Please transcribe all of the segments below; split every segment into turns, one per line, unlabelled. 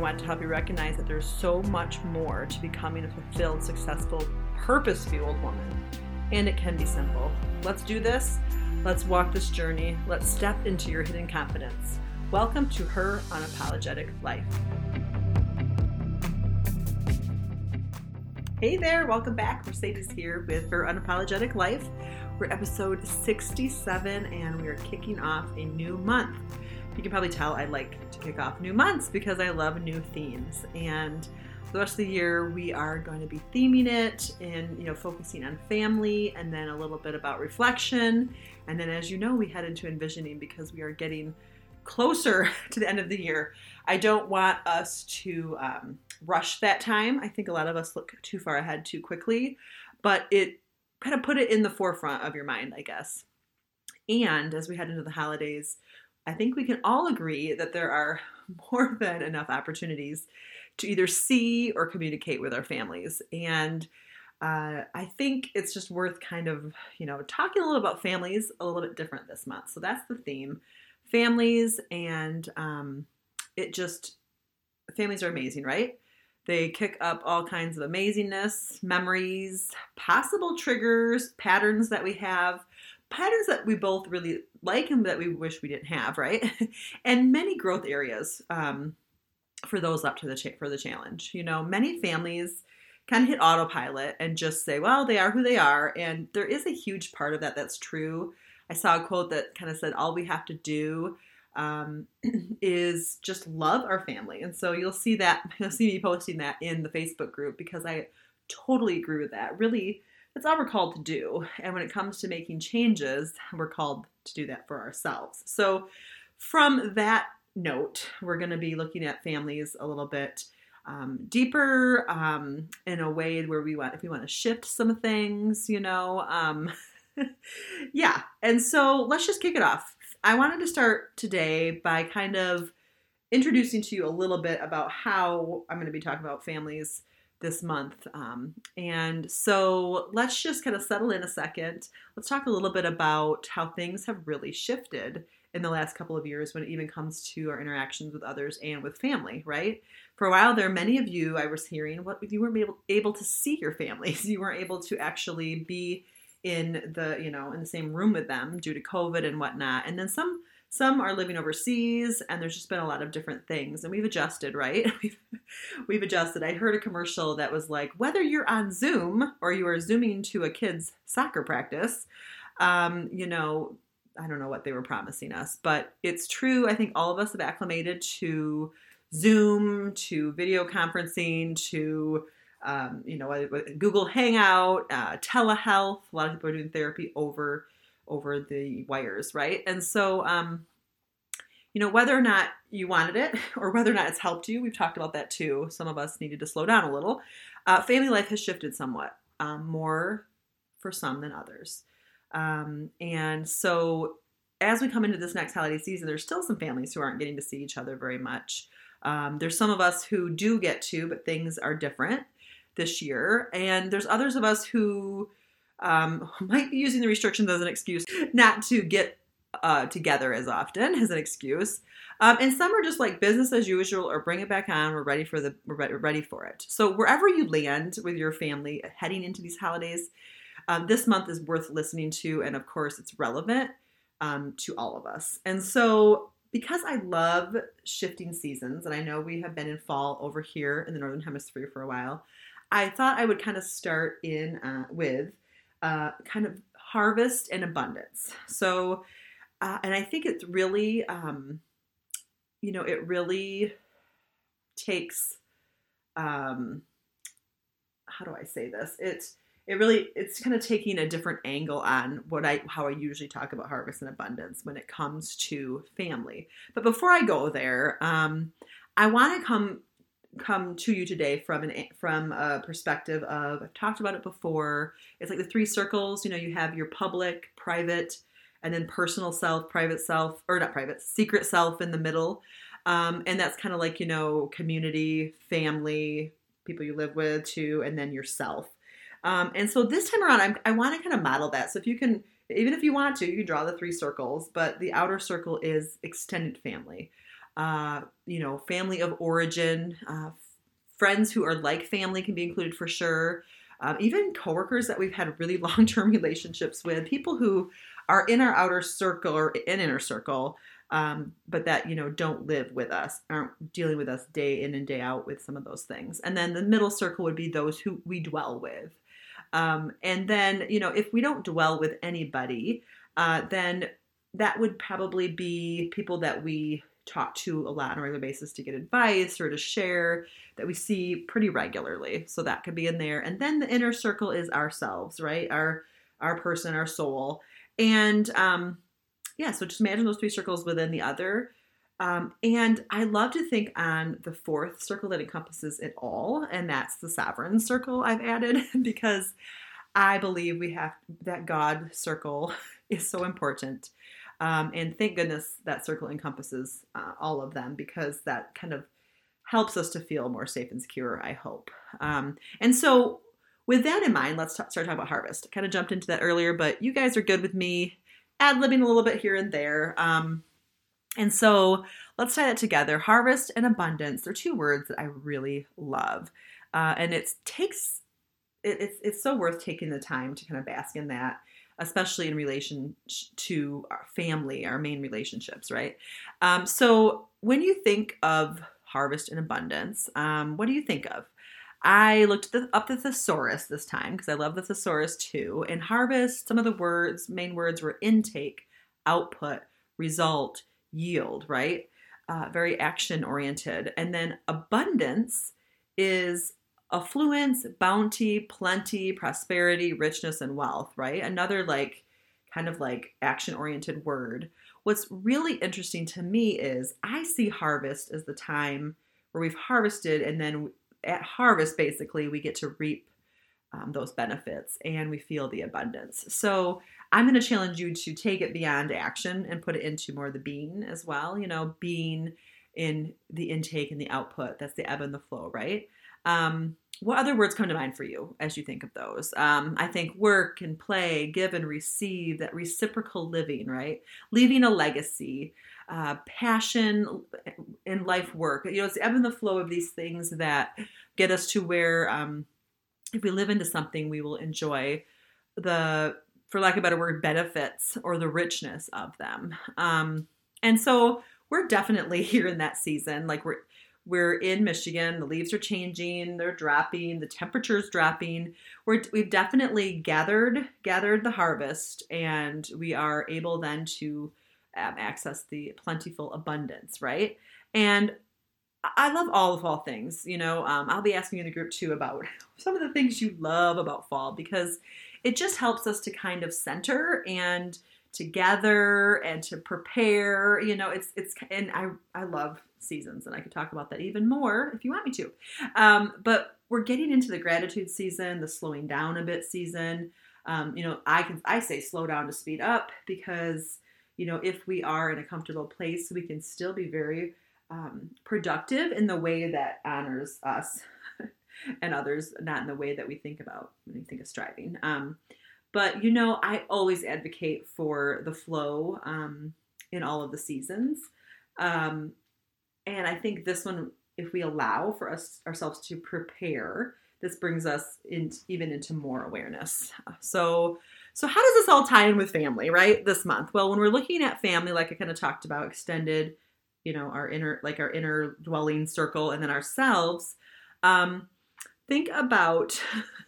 I want to help you recognize that there's so much more to becoming a fulfilled, successful, purpose fueled woman. And it can be simple. Let's do this. Let's walk this journey. Let's step into your hidden confidence. Welcome to Her Unapologetic Life. Hey there, welcome back. Mercedes here with Her Unapologetic Life. We're episode 67 and we are kicking off a new month you can probably tell I like to kick off new months because I love new themes. And the rest of the year, we are going to be theming it and you know focusing on family, and then a little bit about reflection, and then as you know, we head into envisioning because we are getting closer to the end of the year. I don't want us to um, rush that time. I think a lot of us look too far ahead too quickly, but it kind of put it in the forefront of your mind, I guess. And as we head into the holidays, I think we can all agree that there are more than enough opportunities to either see or communicate with our families. And uh, I think it's just worth kind of, you know, talking a little about families a little bit different this month. So that's the theme families, and um, it just, families are amazing, right? They kick up all kinds of amazingness, memories, possible triggers, patterns that we have, patterns that we both really like and that we wish we didn't have, right? and many growth areas um, for those up to the cha- for the challenge. You know, many families kind of hit autopilot and just say, well, they are who they are, and there is a huge part of that that's true. I saw a quote that kind of said, all we have to do um, is just love our family. And so you'll see that, you'll see me posting that in the Facebook group because I totally agree with that. Really, that's all we're called to do. And when it comes to making changes, we're called to do that for ourselves. So, from that note, we're going to be looking at families a little bit um, deeper um, in a way where we want, if we want to shift some things, you know. Um, yeah. And so let's just kick it off. I wanted to start today by kind of introducing to you a little bit about how I'm going to be talking about families this month. Um, and so let's just kind of settle in a second. Let's talk a little bit about how things have really shifted in the last couple of years when it even comes to our interactions with others and with family, right? For a while there, many of you I was hearing what you weren't able, able to see your families. You weren't able to actually be in the, you know, in the same room with them due to COVID and whatnot. And then some some are living overseas and there's just been a lot of different things and we've adjusted right? We've, we've adjusted. I heard a commercial that was like whether you're on zoom or you are zooming to a kid's soccer practice um, you know i don't know what they were promising us but it's true. I think all of us have acclimated to zoom to video conferencing to um, you know google hangout uh, telehealth. A lot of people are doing therapy over over the wires, right? And so, um, you know, whether or not you wanted it or whether or not it's helped you, we've talked about that too. Some of us needed to slow down a little. Uh, family life has shifted somewhat, um, more for some than others. Um, and so, as we come into this next holiday season, there's still some families who aren't getting to see each other very much. Um, there's some of us who do get to, but things are different this year. And there's others of us who um, might be using the restrictions as an excuse not to get uh, together as often as an excuse. Um, and some are just like business as usual or bring it back on. We're ready for the we're ready for it. So wherever you land with your family heading into these holidays, um, this month is worth listening to, and of course it's relevant um, to all of us. And so because I love shifting seasons, and I know we have been in fall over here in the northern hemisphere for a while, I thought I would kind of start in uh, with uh, kind of harvest and abundance. So, uh, and I think it's really, um, you know, it really takes, um, how do I say this? It's it really it's kind of taking a different angle on what I how I usually talk about harvest and abundance when it comes to family. But before I go there, um, I want to come come to you today from an from a perspective of I've talked about it before. It's like the three circles. You know, you have your public, private, and then personal self, private self, or not private, secret self in the middle. Um, and that's kind of like you know community, family, people you live with too, and then yourself. Um, and so this time around, I'm, I want to kind of model that. So if you can, even if you want to, you can draw the three circles, but the outer circle is extended family. Uh, you know, family of origin, uh, friends who are like family can be included for sure. Um, even coworkers that we've had really long term relationships with, people who are in our outer circle or in inner circle, um, but that you know don't live with us, aren't dealing with us day in and day out with some of those things. And then the middle circle would be those who we dwell with. Um, and then you know if we don't dwell with anybody, uh, then that would probably be people that we talk to a lot on a regular basis to get advice or to share that we see pretty regularly. So that could be in there. And then the inner circle is ourselves, right? Our our person, our soul. And um yeah, so just imagine those three circles within the other. Um, and I love to think on the fourth circle that encompasses it all, and that's the sovereign circle I've added because I believe we have that God circle is so important. Um, and thank goodness that circle encompasses uh, all of them because that kind of helps us to feel more safe and secure, I hope. Um, and so, with that in mind, let's t- start talking about harvest. I kind of jumped into that earlier, but you guys are good with me ad libbing a little bit here and there. Um, and so, let's tie that together. Harvest and abundance, they're two words that I really love. Uh, and it takes, it, it's, it's so worth taking the time to kind of bask in that especially in relation to our family, our main relationships, right? Um, so when you think of harvest and abundance, um, what do you think of? I looked the, up the thesaurus this time because I love the thesaurus too. In harvest, some of the words, main words were intake, output, result, yield, right? Uh, very action oriented. And then abundance is affluence, bounty, plenty, prosperity, richness, and wealth, right? Another like kind of like action oriented word. What's really interesting to me is I see harvest as the time where we've harvested, and then at harvest, basically, we get to reap um, those benefits and we feel the abundance. So I'm going to challenge you to take it beyond action and put it into more of the being as well. You know, being in the intake and the output. That's the ebb and the flow, right? Um, what other words come to mind for you as you think of those? Um, I think work and play, give and receive, that reciprocal living, right? Leaving a legacy, uh, passion in life work. You know, it's the ebb and the flow of these things that get us to where um, if we live into something, we will enjoy the, for lack of a better word, benefits or the richness of them. Um, and so we're definitely here in that season. Like we're, we're in Michigan. The leaves are changing. They're dropping. The temperature's dropping. We're, we've definitely gathered gathered the harvest, and we are able then to um, access the plentiful abundance, right? And I love all of fall things. You know, um, I'll be asking in the group too about some of the things you love about fall because it just helps us to kind of center and together and to prepare. You know, it's it's and I I love seasons, and I could talk about that even more if you want me to. Um, but we're getting into the gratitude season, the slowing down a bit season. Um, you know, I can I say slow down to speed up because you know if we are in a comfortable place, we can still be very um, productive in the way that honors us and others, not in the way that we think about when we think of striving. Um, but you know, I always advocate for the flow um, in all of the seasons. Um, and I think this one, if we allow for us ourselves to prepare, this brings us in, even into more awareness. So, so how does this all tie in with family, right? This month. Well, when we're looking at family, like I kind of talked about, extended, you know, our inner, like our inner dwelling circle, and then ourselves. Um, think about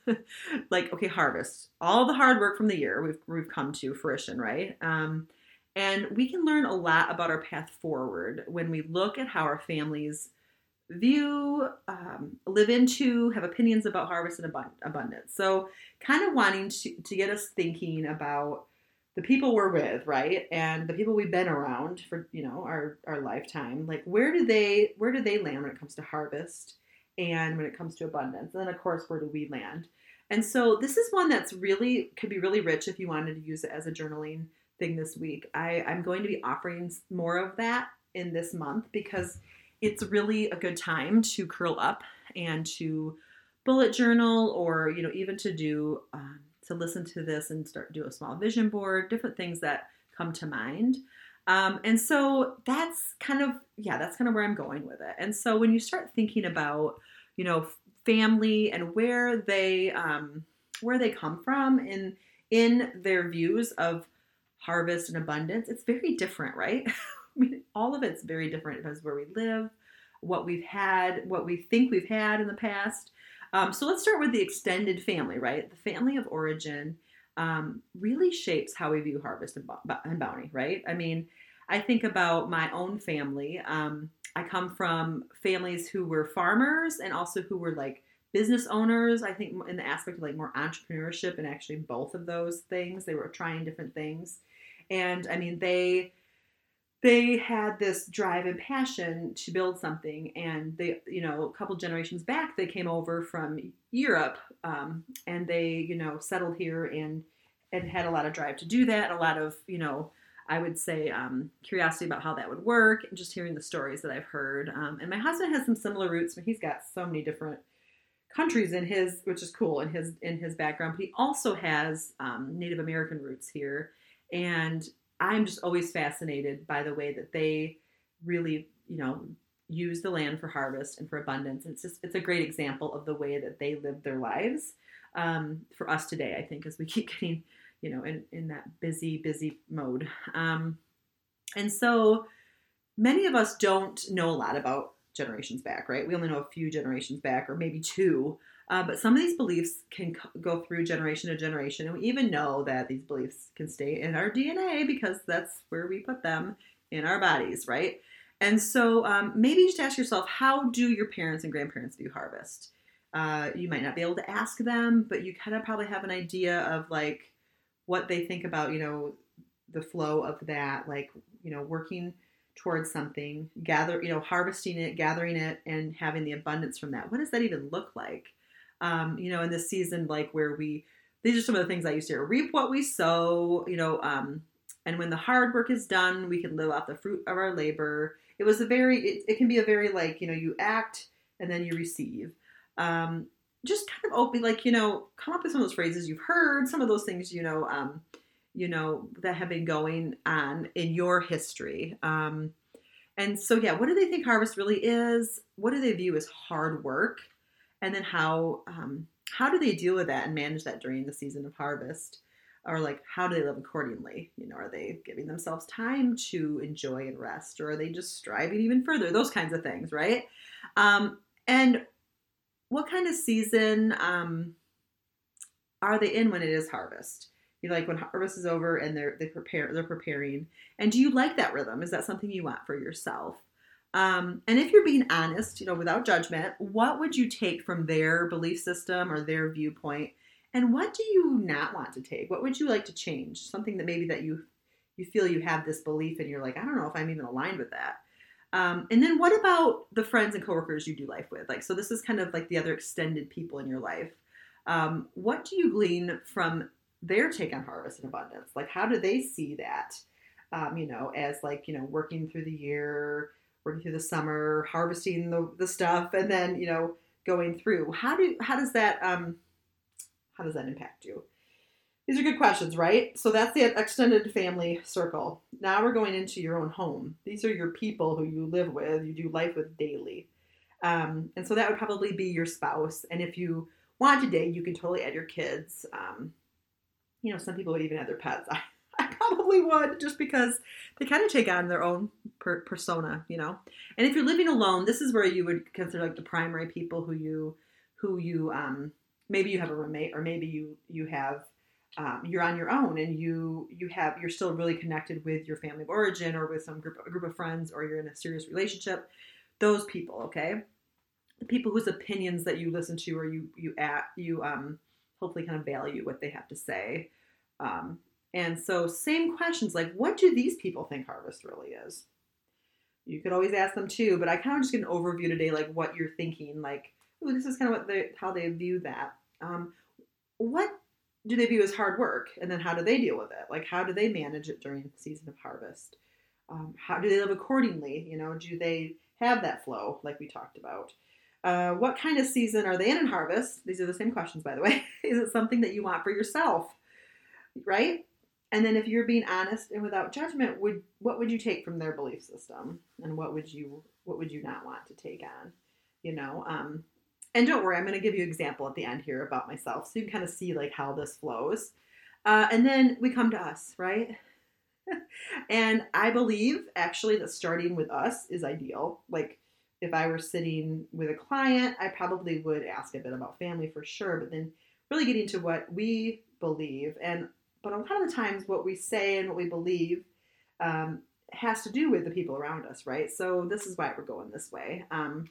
like okay harvest all the hard work from the year we've, we've come to fruition right um, and we can learn a lot about our path forward when we look at how our families view, um, live into, have opinions about harvest and abundance. So, kind of wanting to, to get us thinking about the people we're with, right? And the people we've been around for, you know, our, our lifetime. Like, where do they, where do they land when it comes to harvest and when it comes to abundance. And then, of course, where do we land? And so, this is one that's really could be really rich if you wanted to use it as a journaling thing this week. I, I'm going to be offering more of that in this month because it's really a good time to curl up and to bullet journal or you know even to do um, to listen to this and start do a small vision board different things that come to mind um, and so that's kind of yeah that's kind of where i'm going with it. And so when you start thinking about you know family and where they um, where they come from in in their views of harvest and abundance it's very different right? I mean, all of it's very different because where we live what we've had what we think we've had in the past. Um, so let's start with the extended family, right? The family of origin um, really shapes how we view harvest and, and, bounty, right? I mean, I think about my own family. Um, I come from families who were farmers and also who were like business owners. I think in the aspect of like more entrepreneurship and actually both of those things, they were trying different things. And I mean, they they had this drive and passion to build something and they you know a couple generations back they came over from europe um, and they you know settled here and and had a lot of drive to do that a lot of you know i would say um, curiosity about how that would work and just hearing the stories that i've heard um, and my husband has some similar roots but he's got so many different countries in his which is cool in his in his background but he also has um, native american roots here and I'm just always fascinated by the way that they really, you know, use the land for harvest and for abundance. It's just it's a great example of the way that they live their lives um, for us today. I think as we keep getting, you know, in in that busy busy mode, um, and so many of us don't know a lot about generations back, right? We only know a few generations back, or maybe two. Uh, but some of these beliefs can c- go through generation to generation, and we even know that these beliefs can stay in our DNA because that's where we put them in our bodies, right? And so um, maybe just ask yourself, how do your parents and grandparents view harvest? Uh, you might not be able to ask them, but you kind of probably have an idea of like what they think about, you know, the flow of that, like you know, working towards something, gather, you know, harvesting it, gathering it, and having the abundance from that. What does that even look like? um, you know, in this season, like where we, these are some of the things I used to hear reap what we sow, you know, um, and when the hard work is done, we can live off the fruit of our labor. It was a very, it, it can be a very like, you know, you act and then you receive. Um, just kind of open, like, you know, come up with some of those phrases you've heard, some of those things, you know, um, you know, that have been going on in your history. Um, and so, yeah, what do they think harvest really is? What do they view as hard work? and then how um, how do they deal with that and manage that during the season of harvest or like how do they live accordingly you know are they giving themselves time to enjoy and rest or are they just striving even further those kinds of things right um, and what kind of season um, are they in when it is harvest you know like when harvest is over and they're they prepare they're preparing and do you like that rhythm is that something you want for yourself um, and if you're being honest, you know, without judgment, what would you take from their belief system or their viewpoint? And what do you not want to take? What would you like to change? Something that maybe that you you feel you have this belief and you're like, I don't know if I'm even aligned with that. Um, and then what about the friends and coworkers you do life with? Like, so this is kind of like the other extended people in your life. Um, what do you glean from their take on harvest and abundance? Like, how do they see that? Um, you know, as like you know, working through the year, working through the summer, harvesting the, the stuff, and then you know going through. How do how does that um how does that impact you? These are good questions, right? So that's the extended family circle. Now we're going into your own home. These are your people who you live with, you do life with daily. Um, and so that would probably be your spouse. And if you want to date, you can totally add your kids. Um, you know, some people would even have their pets. I probably would just because they kind of take on their own per- persona, you know. And if you're living alone, this is where you would consider like the primary people who you who you um maybe you have a roommate or maybe you you have um, you're on your own and you you have you're still really connected with your family of origin or with some group group of friends or you're in a serious relationship. Those people, okay, the people whose opinions that you listen to or you you at you um hopefully kind of value what they have to say. Um, and so, same questions like, what do these people think harvest really is? You could always ask them too, but I kind of just get an overview today, like what you're thinking, like ooh, this is kind of what they how they view that. Um, what do they view as hard work, and then how do they deal with it? Like how do they manage it during the season of harvest? Um, how do they live accordingly? You know, do they have that flow like we talked about? Uh, what kind of season are they in in harvest? These are the same questions, by the way. Is it something that you want for yourself? Right? And then if you're being honest and without judgment, would what would you take from their belief system? And what would you what would you not want to take on? You know, um, and don't worry, I'm going to give you an example at the end here about myself so you can kind of see like how this flows. Uh, and then we come to us, right? and I believe actually that starting with us is ideal. Like if I were sitting with a client, I probably would ask a bit about family for sure, but then really getting to what we believe. And but a lot of the times, what we say and what we believe um, has to do with the people around us, right? So this is why we're going this way. Um,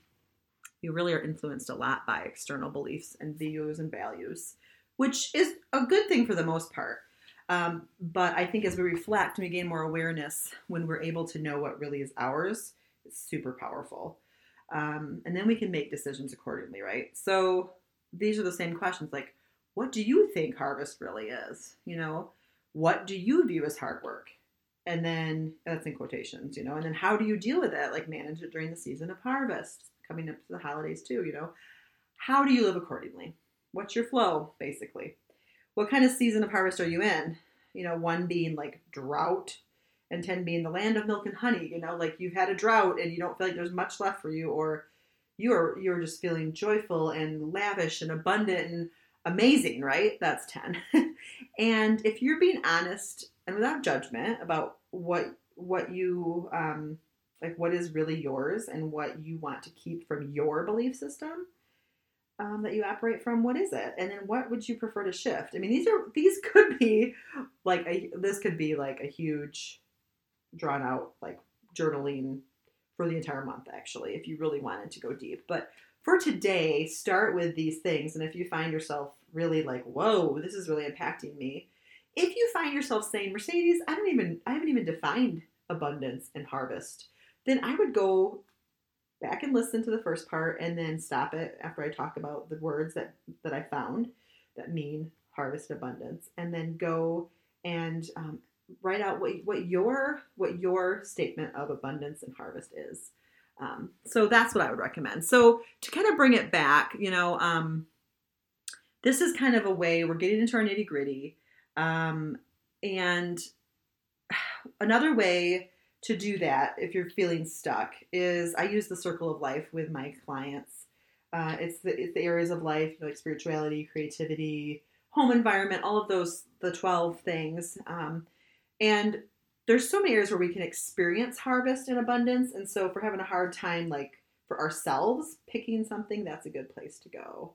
you really are influenced a lot by external beliefs and views and values, which is a good thing for the most part. Um, but I think as we reflect and we gain more awareness when we're able to know what really is ours, it's super powerful. Um, and then we can make decisions accordingly, right? So these are the same questions like, what do you think harvest really is? You know, what do you view as hard work? And then that's in quotations, you know, and then how do you deal with it? Like manage it during the season of harvest, coming up to the holidays too, you know. How do you live accordingly? What's your flow, basically? What kind of season of harvest are you in? You know, one being like drought and 10 being the land of milk and honey, you know, like you've had a drought and you don't feel like there's much left for you or you're you're just feeling joyful and lavish and abundant and amazing, right? That's 10. and if you're being honest and without judgment about what what you um like what is really yours and what you want to keep from your belief system, um, that you operate from what is it and then what would you prefer to shift i mean these are these could be like a, this could be like a huge drawn out like journaling for the entire month actually if you really wanted to go deep. But for today start with these things and if you find yourself really like whoa this is really impacting me if you find yourself saying mercedes i don't even i haven't even defined abundance and harvest then i would go back and listen to the first part and then stop it after I talk about the words that, that I found that mean harvest abundance and then go and um, write out what, what your what your statement of abundance and harvest is. Um, so that's what I would recommend. So to kind of bring it back, you know, um, this is kind of a way we're getting into our nitty gritty. Um, and another way to do that if you're feeling stuck is I use the circle of life with my clients. Uh, it's the it's the areas of life like spirituality, creativity, home environment, all of those the twelve things. Um, and there's so many areas where we can experience harvest and abundance. And so if we're having a hard time like for ourselves picking something, that's a good place to go.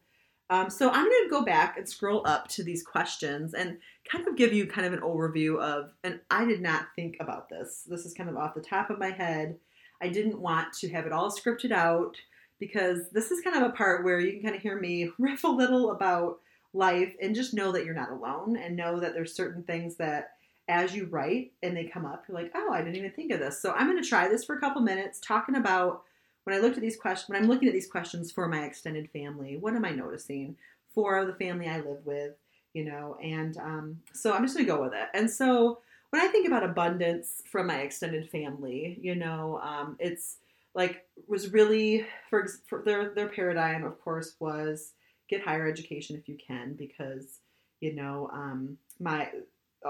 Um, so I'm going to go back and scroll up to these questions and kind of give you kind of an overview of, and I did not think about this. This is kind of off the top of my head. I didn't want to have it all scripted out because this is kind of a part where you can kind of hear me riff a little about life and just know that you're not alone and know that there's certain things that as you write and they come up, you're like, oh, I didn't even think of this. So I'm going to try this for a couple minutes talking about when I looked at these questions, when I'm looking at these questions for my extended family, what am I noticing for the family I live with, you know? And um, so I'm just going to go with it. And so when I think about abundance from my extended family, you know, um, it's like was really for, for their their paradigm, of course, was get higher education if you can because you know um, my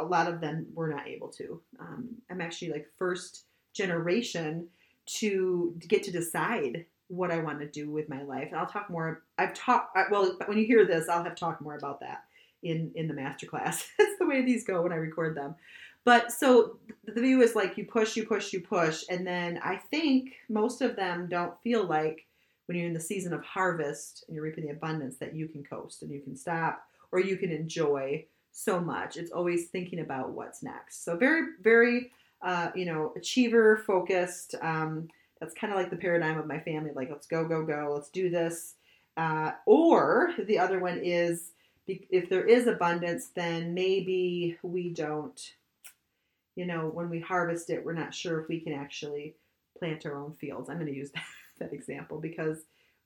a lot of them were not able to. Um, I'm actually like first generation to get to decide what I want to do with my life. And I'll talk more. I've talked. Well, when you hear this, I'll have talked more about that in in the masterclass. That's the way these go when I record them. But so the view is like you push, you push, you push, and then I think most of them don't feel like when you're in the season of harvest and you're reaping the abundance that you can coast and you can stop or you can enjoy so much. It's always thinking about what's next. So very, very uh, you know, achiever focused. Um, that's kind of like the paradigm of my family. Like, let's go, go, go. Let's do this. Uh, or the other one is if there is abundance, then maybe we don't. You know, when we harvest it, we're not sure if we can actually plant our own fields. I'm going to use that, that example because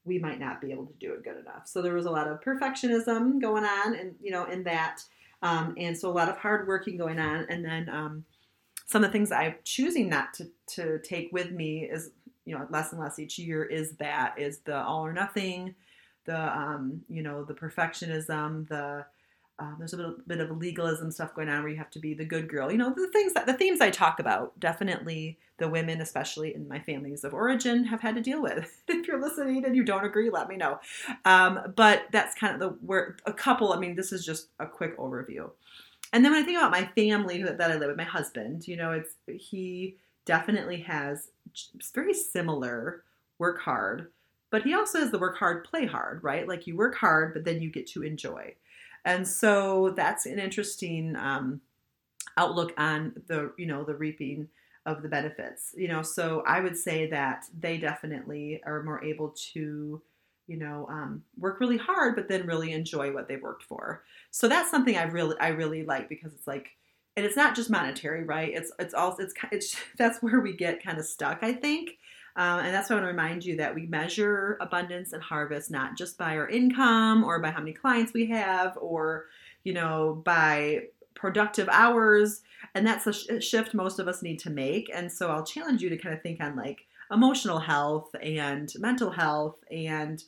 we might not be able to do it good enough. So there was a lot of perfectionism going on, and you know, in that, um, and so a lot of hard working going on, and then um, some of the things I'm choosing not to to take with me is you know less and less each year is that is the all or nothing, the um, you know the perfectionism, the um, there's a little bit of legalism stuff going on where you have to be the good girl. You know, the things that the themes I talk about, definitely the women, especially in my families of origin, have had to deal with. if you're listening and you don't agree, let me know. Um, but that's kind of the where a couple. I mean, this is just a quick overview. And then when I think about my family that I live with, my husband, you know, it's he definitely has very similar work hard, but he also has the work hard, play hard, right? Like you work hard, but then you get to enjoy. And so that's an interesting um, outlook on the, you know, the reaping of the benefits. You know, so I would say that they definitely are more able to, you know, um, work really hard, but then really enjoy what they've worked for. So that's something I really, I really like because it's like, and it's not just monetary, right? It's, it's also, it's, it's, that's where we get kind of stuck, I think. Um, and that's why I want to remind you that we measure abundance and harvest not just by our income or by how many clients we have or, you know, by productive hours. And that's a, sh- shift most of us need to make. And so I'll challenge you to kind of think on like emotional health and mental health and,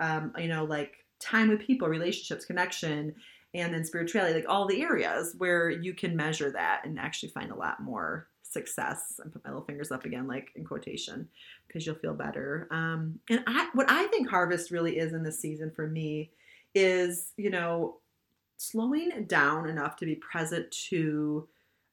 um, you know, like time with people, relationships, connection, and then spirituality, like all the areas where you can measure that and actually find a lot more success and put my little fingers up again like in quotation because you'll feel better um, and i what i think harvest really is in this season for me is you know slowing down enough to be present to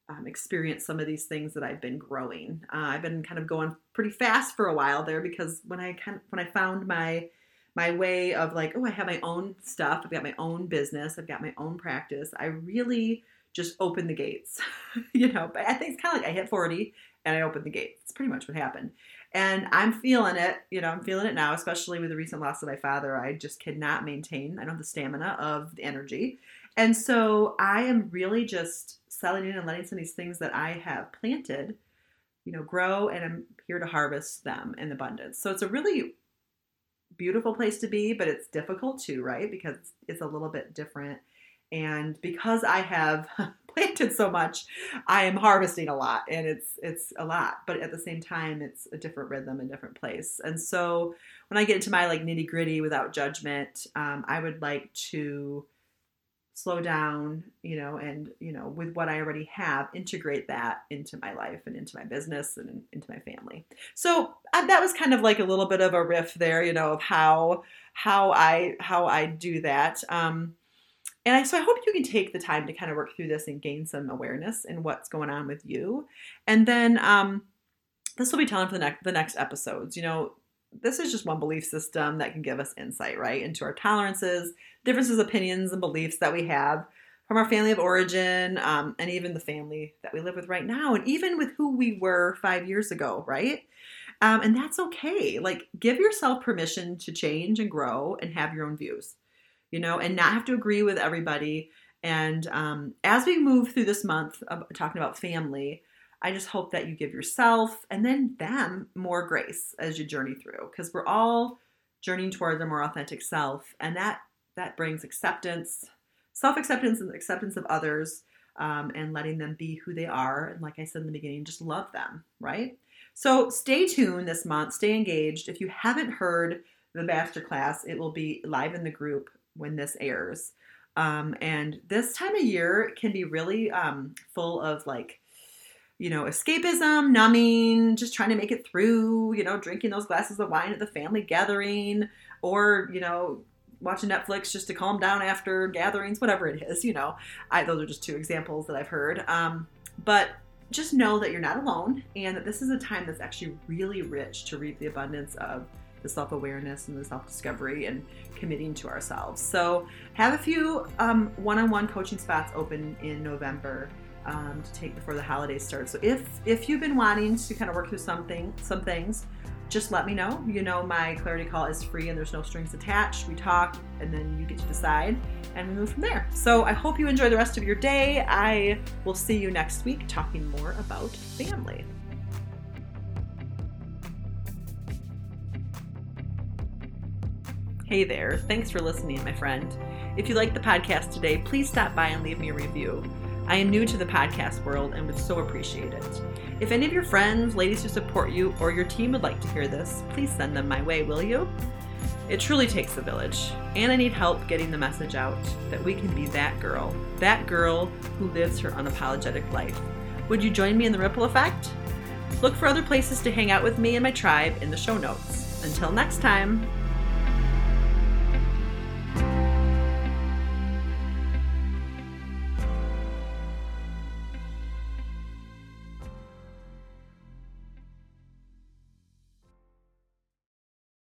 um, experience some of these things that I've been growing. Uh, I've been kind of going pretty fast for a while there because when I kind of, when I found my my way of like, oh, I have my own stuff, I've got my own business, I've got my own practice. I really just open the gates, you know. But I think it's kind of like I hit 40 and I opened the gates. It's pretty much what happened. And I'm feeling it, you know, I'm feeling it now, especially with the recent loss of my father. I just cannot maintain, I don't have the stamina of the energy. And so I am really just selling in and letting some of these things that I have planted, you know, grow and I'm here to harvest them in abundance. So it's a really beautiful place to be, but it's difficult too, right? Because it's a little bit different and because I have planted so much, I am harvesting a lot, and it's it's a lot. But at the same time, it's a different rhythm, a different place. And so when I get into my like nitty gritty without judgment, um, I would like to slow down, you know, and you know, with what I already have, integrate that into my life and into my business and into my family. So uh, that was kind of like a little bit of a riff there, you know, of how how I how I do that. Um, and I, so I hope you can take the time to kind of work through this and gain some awareness in what's going on with you. And then um, this will be telling for the next the next episodes. You know, this is just one belief system that can give us insight, right, into our tolerances, differences, opinions, and beliefs that we have from our family of origin, um, and even the family that we live with right now, and even with who we were five years ago, right? Um, and that's okay. Like, give yourself permission to change and grow and have your own views you know, and not have to agree with everybody. And um, as we move through this month of talking about family, I just hope that you give yourself and then them more grace as you journey through, because we're all journeying towards a more authentic self, and that that brings acceptance, self acceptance, and acceptance of others, um, and letting them be who they are. And like I said in the beginning, just love them, right? So stay tuned this month, stay engaged. If you haven't heard the masterclass, it will be live in the group when this airs. Um, and this time of year can be really um, full of like, you know, escapism, numbing, just trying to make it through, you know, drinking those glasses of wine at the family gathering, or, you know, watching Netflix just to calm down after gatherings, whatever it is, you know. I, those are just two examples that I've heard. Um, but just know that you're not alone and that this is a time that's actually really rich to reap the abundance of the self awareness and the self discovery and committing to ourselves. So, have a few one on one coaching spots open in November. Um, to take before the holidays start. So if if you've been wanting to kind of work through something some things, just let me know. You know my clarity call is free and there's no strings attached. We talk and then you get to decide and we move from there. So I hope you enjoy the rest of your day. I will see you next week talking more about family. Hey there, thanks for listening, my friend. If you like the podcast today, please stop by and leave me a review. I am new to the podcast world and would so appreciate it. If any of your friends, ladies who support you, or your team would like to hear this, please send them my way, will you? It truly takes a village, and I need help getting the message out that we can be that girl, that girl who lives her unapologetic life. Would you join me in the ripple effect? Look for other places to hang out with me and my tribe in the show notes. Until next time.